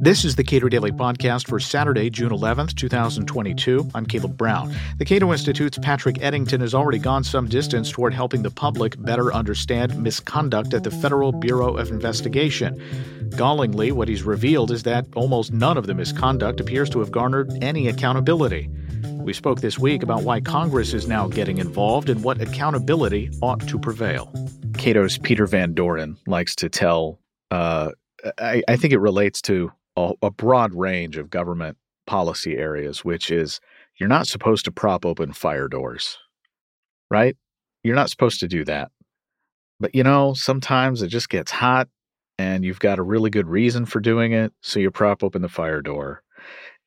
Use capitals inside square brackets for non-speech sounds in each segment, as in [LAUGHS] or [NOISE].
This is the Cato Daily Podcast for Saturday, June 11th, 2022. I'm Caleb Brown. The Cato Institute's Patrick Eddington has already gone some distance toward helping the public better understand misconduct at the Federal Bureau of Investigation. Gallingly, what he's revealed is that almost none of the misconduct appears to have garnered any accountability. We spoke this week about why Congress is now getting involved and what accountability ought to prevail. Cato's Peter Van Doren likes to tell, uh, I, I think it relates to a, a broad range of government policy areas, which is you're not supposed to prop open fire doors, right? You're not supposed to do that. But you know, sometimes it just gets hot and you've got a really good reason for doing it. So you prop open the fire door.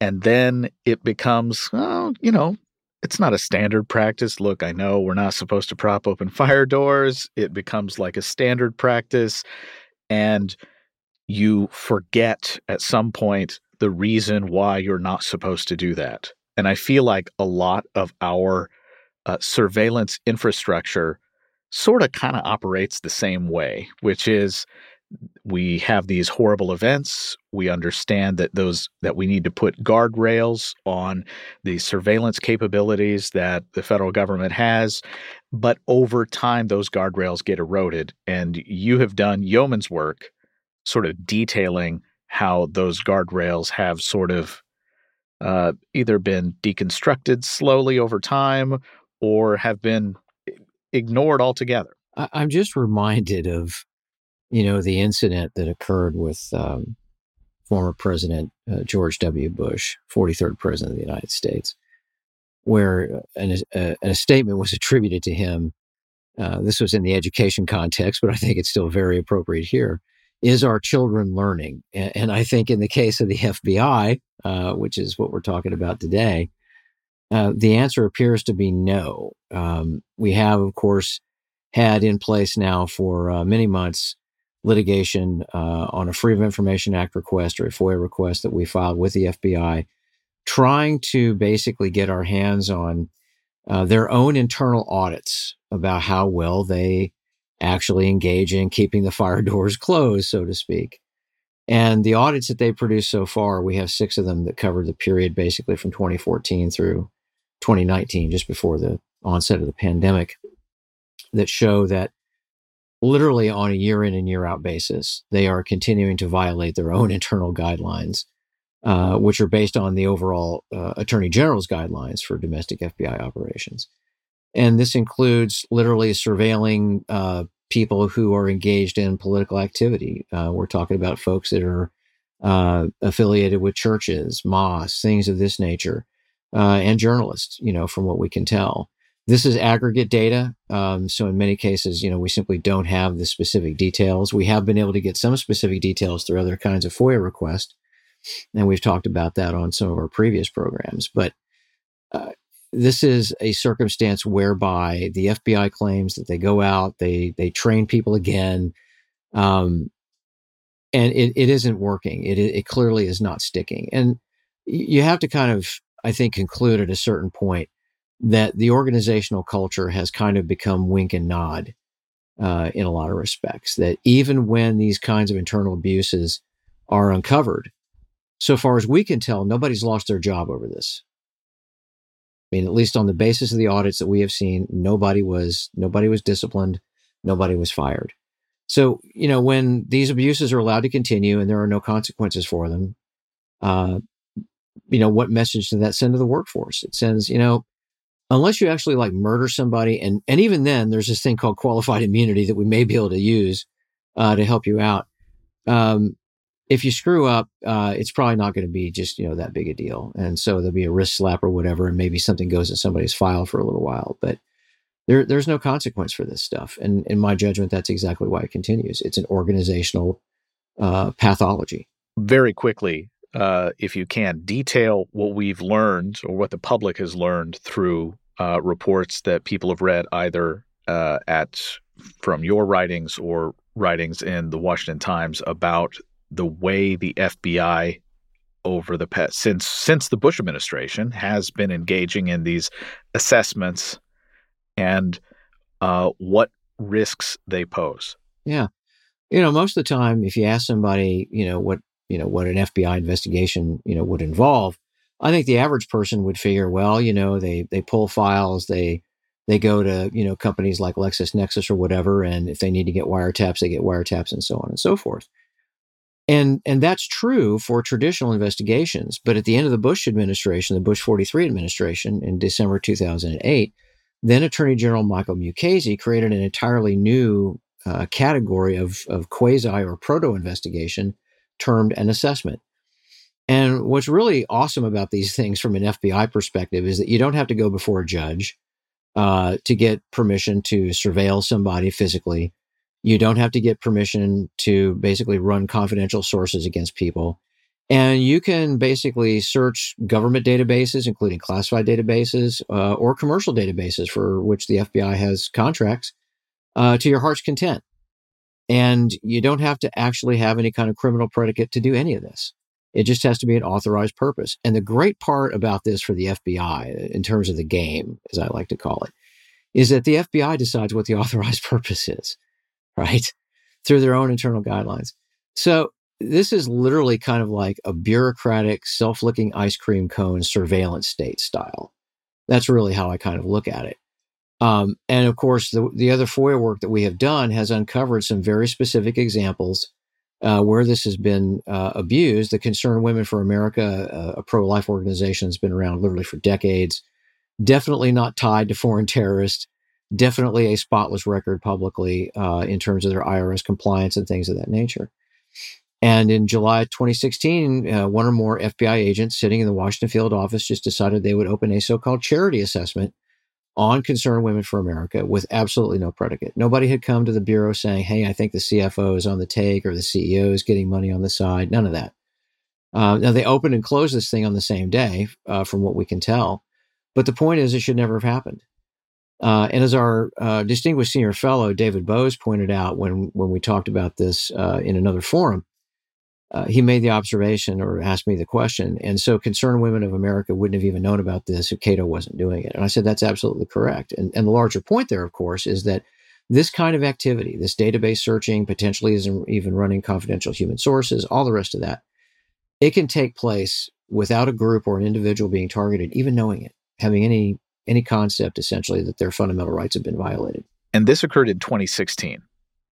And then it becomes, well, you know, it's not a standard practice. Look, I know we're not supposed to prop open fire doors. It becomes like a standard practice. And you forget at some point the reason why you're not supposed to do that. And I feel like a lot of our uh, surveillance infrastructure sort of kind of operates the same way, which is we have these horrible events. We understand that those that we need to put guardrails on the surveillance capabilities that the federal government has, but over time those guardrails get eroded. And you have done yeoman's work sort of detailing how those guardrails have sort of uh, either been deconstructed slowly over time or have been ignored altogether. I'm just reminded of, you know, the incident that occurred with um, former President uh, George W. Bush, 43rd President of the United States, where an, a, a statement was attributed to him. Uh, this was in the education context, but I think it's still very appropriate here is our children learning? And, I think in the case of the FBI, uh, which is what we're talking about today, uh, the answer appears to be no. Um, we have, of course, had in place now for uh, many months litigation uh, on a Freedom of Information Act request or a FOIA request that we filed with the FBI, trying to basically get our hands on uh, their own internal audits about how well they actually engage in keeping the fire [LAUGHS] doors closed, so to speak. And the audits that they produced so far, we have six of them that cover the period basically from 2014 through 2019, just before the onset of the pandemic, that show that literally on a year in and year out basis, they are continuing to violate their own [LAUGHS] internal guidelines, uh, which are based on the overall uh, Attorney General's guidelines for domestic FBI operations. And this includes literally surveilling uh, people who are engaged in political activity. Uh, we're talking about folks that are uh, affiliated with churches, mosques, things of this nature, uh, and journalists, you know, from what we can tell. This is aggregate data. Um, so in many cases, you know, we simply don't have the specific details. We have been able to get some specific details through other kinds of FOIA requests. And we've talked about that on some of our previous programs. But uh, this is a circumstance whereby the FBI claims that they go out, they they train people again, um, and it, it isn't working. It it clearly is not sticking, and you have to kind of, I think, conclude at a certain point that the organizational culture has kind of become wink and nod uh, in a lot of respects. That even when these kinds of internal abuses are uncovered, so far as we can tell, nobody's lost their job over this. Mean, at least on the basis of the audits that we have seen, nobody was nobody was disciplined, nobody was fired. So, you know, when these abuses are allowed to continue and there are no consequences for them, uh, you know, what message does that send to the workforce? It sends, you know, unless you actually like murder somebody, and and even then, there's this thing called qualified immunity that we may be able to use uh, to help you out. Um, if you screw up, uh, it's probably not going to be just you know that big a deal, and so there'll be a wrist slap or whatever, and maybe something goes in somebody's file for a little while, but there there's no consequence for this stuff, and in my judgment, that's exactly why it continues. It's an organizational uh, pathology. Very quickly, uh, if you can, detail what we've learned or what the public has learned through uh, reports that people have read either uh, at from your writings or writings in the Washington Times about the way the FBI over the past since since the Bush administration has been engaging in these assessments and uh, what risks they pose. Yeah. you know, most of the time, if you ask somebody, you know, what, you know, what an FBI investigation, you know, would involve, I think the average person would figure, well, you know, they, they pull files, they, they go to, you know, companies like LexisNexis or whatever. And if they need to get wiretaps, they get wiretaps and so on and so forth. And, and that's true for traditional investigations. But at the end of the Bush administration, the Bush 43 administration in December 2008, then Attorney General Michael Mukasey created an entirely new uh, category of, of quasi or proto investigation termed an assessment. And what's really awesome about these things from an FBI perspective is that you don't have to go before a judge uh, to get permission to surveil somebody physically. You don't have to get permission to basically run confidential sources against people. And you can basically search government databases, including classified databases uh, or commercial databases for which the FBI has contracts uh, to your heart's content. And you don't have to actually have any kind of criminal predicate to do any of this. It just has to be an authorized purpose. And the great part about this for the FBI, in terms of the game, as I like to call it, is that the FBI decides what the [LAUGHS] authorized purpose is, right? [LAUGHS] Through their own internal guidelines. So this is literally kind of like a bureaucratic, self licking ice cream cone surveillance state style. That's really how I kind of look at it. Um, and of course, the, the other FOIA work that we have done has uncovered some very specific examples uh, where this has been uh, abused. The Concerned Women for America, uh, a pro life organization, has been around literally for decades. Definitely not tied to foreign terrorists. Definitely a spotless record publicly uh, in terms of their IRS compliance and things of that nature. And in July 2016, uh, one or more FBI agents sitting in the Washington field office just decided they would open a so called charity assessment on Concerned Women for America with absolutely no predicate. Nobody had come to the Bureau saying, hey, I think the CFO is on the take or the CEO is getting money on the side. None of that. Uh, now, they opened and closed this thing on the same day, uh, from what we can tell. But the point is, it should never have happened. Uh, and as our uh, distinguished senior fellow, David Boaz, pointed out when, when we talked about this uh, in another forum, uh, he made the observation or asked me the question. And so concerned women of America wouldn't have even known about this if Cato wasn't doing it. And I said, that's absolutely correct. And, and the larger point there, of course, is that this kind of activity, this database searching, potentially isn't even running confidential human sources, all the rest of that, it can take place without a group or an individual being targeted, even knowing it, having any any concept essentially that their fundamental rights have been violated. And this occurred in 2016.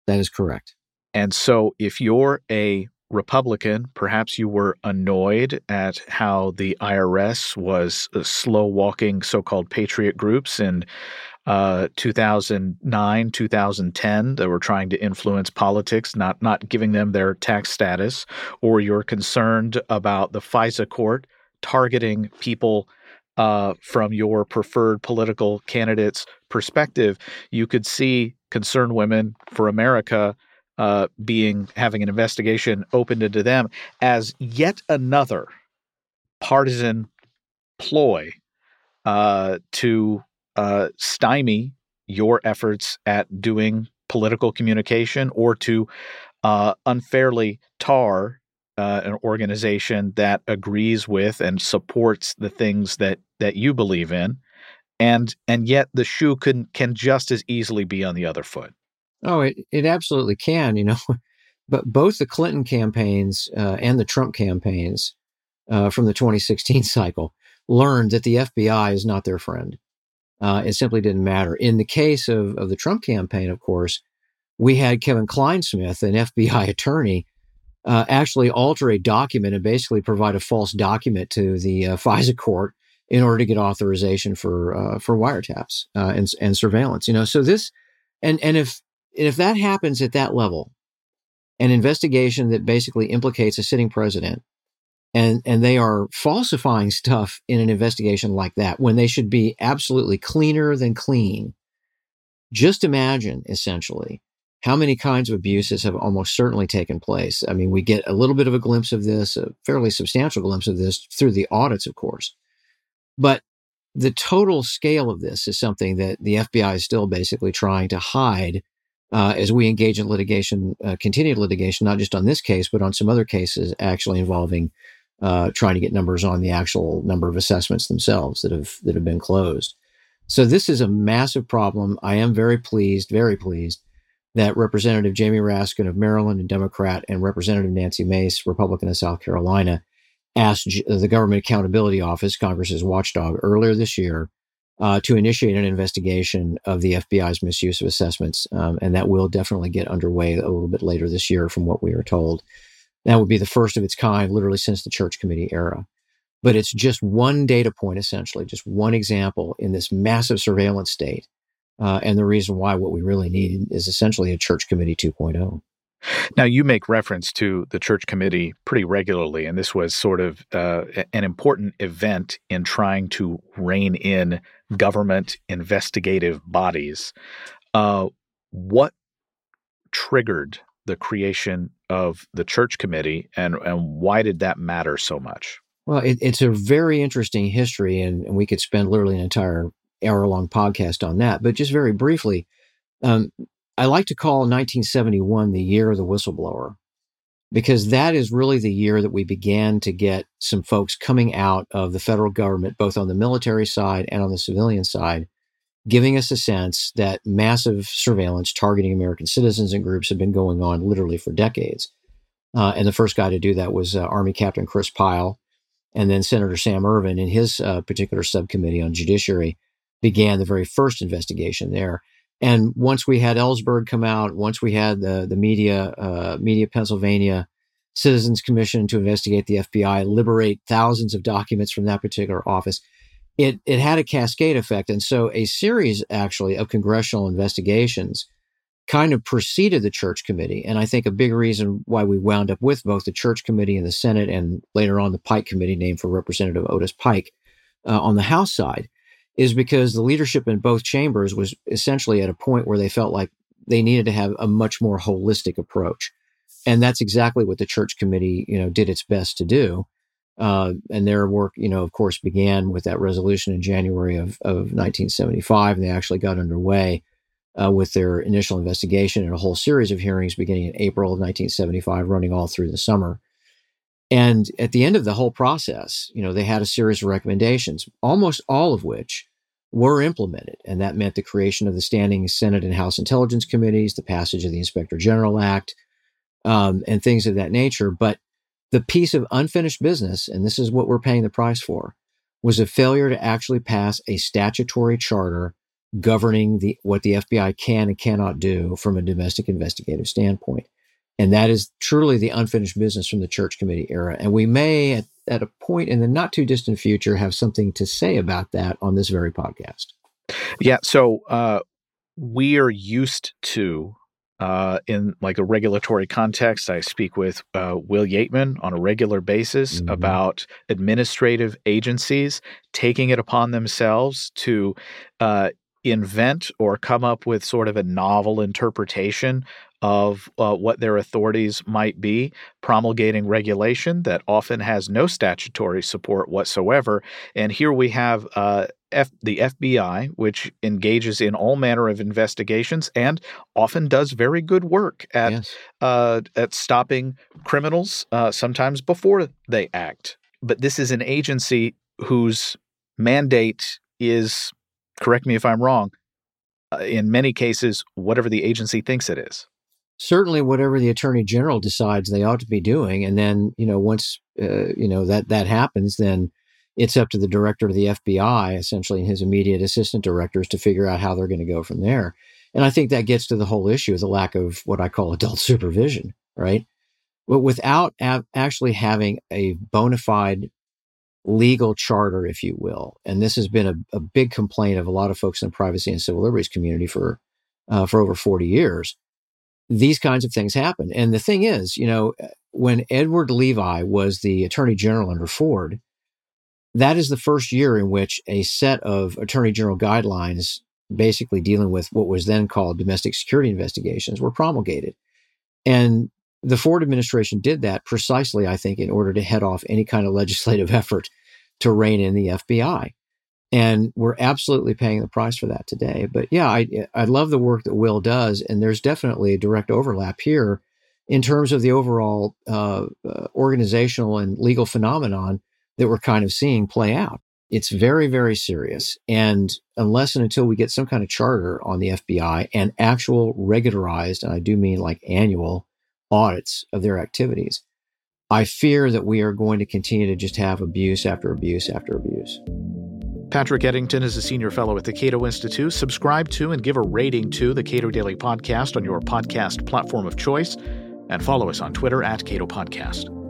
That is correct. And so if you're a Republican, perhaps you were annoyed at how the IRS was uh, slow walking so called patriot groups in uh, 2009, 2010 that were trying to influence politics, not, not giving them their tax status, or you're concerned about the FISA court targeting people uh, from your preferred political candidate's perspective, you could see concerned women for America uh, being having an investigation opened into them as yet another partisan ploy uh, to uh, stymie your efforts at doing political communication or to uh, unfairly tar uh, an organization that agrees with and supports the things that that you believe in and and yet the shoe can can just as easily be on the other foot Oh, it, it absolutely can, you know. [LAUGHS] but both the Clinton campaigns uh, and the Trump campaigns uh, from the 2016 cycle learned that the FBI is not their friend. Uh, it simply didn't matter. In the case of, of the Trump campaign, of course, we had Kevin Clinesmith an FBI attorney, uh, actually alter a document and basically provide a false document to the uh, [LAUGHS] FISA court in order to get authorization for uh, for wiretaps and, and surveillance. You know, so this and and if and if that happens at that level, an investigation that basically implicates a sitting president, and and they are falsifying stuff in an investigation like that when they should be absolutely cleaner than clean. Just imagine, essentially, how many kinds of abuses have almost certainly taken place. I mean, we get a little bit of a glimpse of this, a fairly substantial glimpse of this through the audits, of course. But the total scale of this is something that the FBI is still basically trying to hide uh, as we engage in litigation, uh, continued litigation, not just on this case, but on some other cases actually involving uh, trying to get numbers on the actual number of assessments themselves that have that have been closed. So this is a massive problem. I am very pleased, very pleased that Representative Jamie Raskin of Maryland, a Democrat, and Representative Nancy Mace, Republican of South Carolina, asked the Government Accountability Office, Congress's watchdog, earlier this year uh, to initiate an investigation of the FBI's misuse of assessments. Um, and that will definitely get underway a little bit later this year, from what we are told. That would be the first of its kind, literally since the Church Committee era. But it's just one data point, essentially, just one example in this massive surveillance state. Uh, and the reason why what we really need is essentially a Church Committee 2.0. Now, you make reference to the church committee pretty regularly, and this was sort of uh, an important event in trying to rein in government investigative bodies. Uh, what triggered the creation of the church committee, and, and why did that matter so much? Well, it, it's a very interesting history, and, and we could spend literally an entire hour long podcast on that. But just very briefly, um, I like to call 1971 the year of the whistleblower because that is really the year that we began to get some folks coming out of the federal government, both on the military side and on the civilian side, giving us a sense that massive surveillance targeting American citizens and groups had been going on literally for decades. Uh, and the first guy to do that was uh, Army Captain Chris Pyle. And then Senator Sam Ervin, in his uh, particular subcommittee on judiciary, began the very first investigation there. And once we had Ellsberg come out, once we had the the media uh, media Pennsylvania Citizens Commission to investigate the FBI, liberate thousands of documents from that particular office, it it had a cascade effect, and so a series actually of congressional investigations kind of preceded the Church Committee. And I think a big reason why we wound up with both the Church Committee and the Senate, and later on the Pike Committee, named for Representative Otis Pike, uh, on the House side, is because the leadership in both chambers was essentially at a point where they felt like they needed to have a much more holistic approach. And that's exactly what the church committee, you know, did its best to do. Uh, and their work, you know, of course, began with that resolution in January of, of 1975, and they actually got underway uh, with their initial investigation and a whole series of hearings beginning in April of 1975, running all through the summer. And at the end of the whole process, you know, they had a series of recommendations, almost all of which were implemented. And that meant the creation of the standing Senate and House Intelligence Committees, the passage of the Inspector General Act, um, and things of that nature. But the piece of unfinished business, and this is what we're paying the price for, was a failure to actually pass a statutory charter governing the what the FBI can and cannot do from a domestic investigative standpoint. And that is truly the unfinished business from the church committee era. And we may, at, at a point in the not too distant future, have something to say about that on this very podcast. Yeah. So uh, we are used to uh, in like a regulatory context, I speak with uh, Will Yeatman on a regular basis mm-hmm. about administrative agencies taking it upon themselves to uh, invent or come up with sort of a novel interpretation of uh, what their authorities might be, promulgating regulation that often has no statutory support whatsoever. And here we have uh, F- the FBI, which engages in all manner of investigations and often does very good work at yes. uh, at stopping criminals, uh, sometimes before they act. But this is an agency whose mandate is, correct me if I'm wrong, uh, in many cases, whatever the agency thinks it is certainly whatever the attorney general decides they ought to be doing and then you know once uh, you know that that happens then it's up to the director of the FBI essentially and his immediate assistant directors to figure out how they're going to go from there. And i think that gets to the whole issue of the lack of what i call adult [LAUGHS] supervision right? But without actually having a bona fide legal charter if you will and this has been a, a big complaint of a lot of folks in the privacy and civil liberties community for uh, for over 40 years these kinds of things happen. And the thing is, you know, uh, when Edward Levi was the attorney general under Ford, that is the first year in which a set of attorney general guidelines, basically dealing with what was then called domestic security investigations, were promulgated. And the Ford administration did that precisely, I think, in order to head off any kind of [LAUGHS] legislative effort to rein in the FBI and we're absolutely paying the price for that today. But yeah, I I love the work that Will does, and there's definitely a direct overlap here in terms of the overall uh, uh, organizational and legal phenomenon that we're kind of seeing play out. it's very, very serious. And unless and until we get some kind of charter on the FBI and actual regularized, and I do mean like annual audits of their activities, I fear that we are going to continue to just have abuse after abuse after abuse. Patrick Eddington is a senior fellow at the Cato Institute. Subscribe to and give a rating to the Cato Daily Podcast on your podcast platform of choice, and follow us on Twitter at Cato Podcast.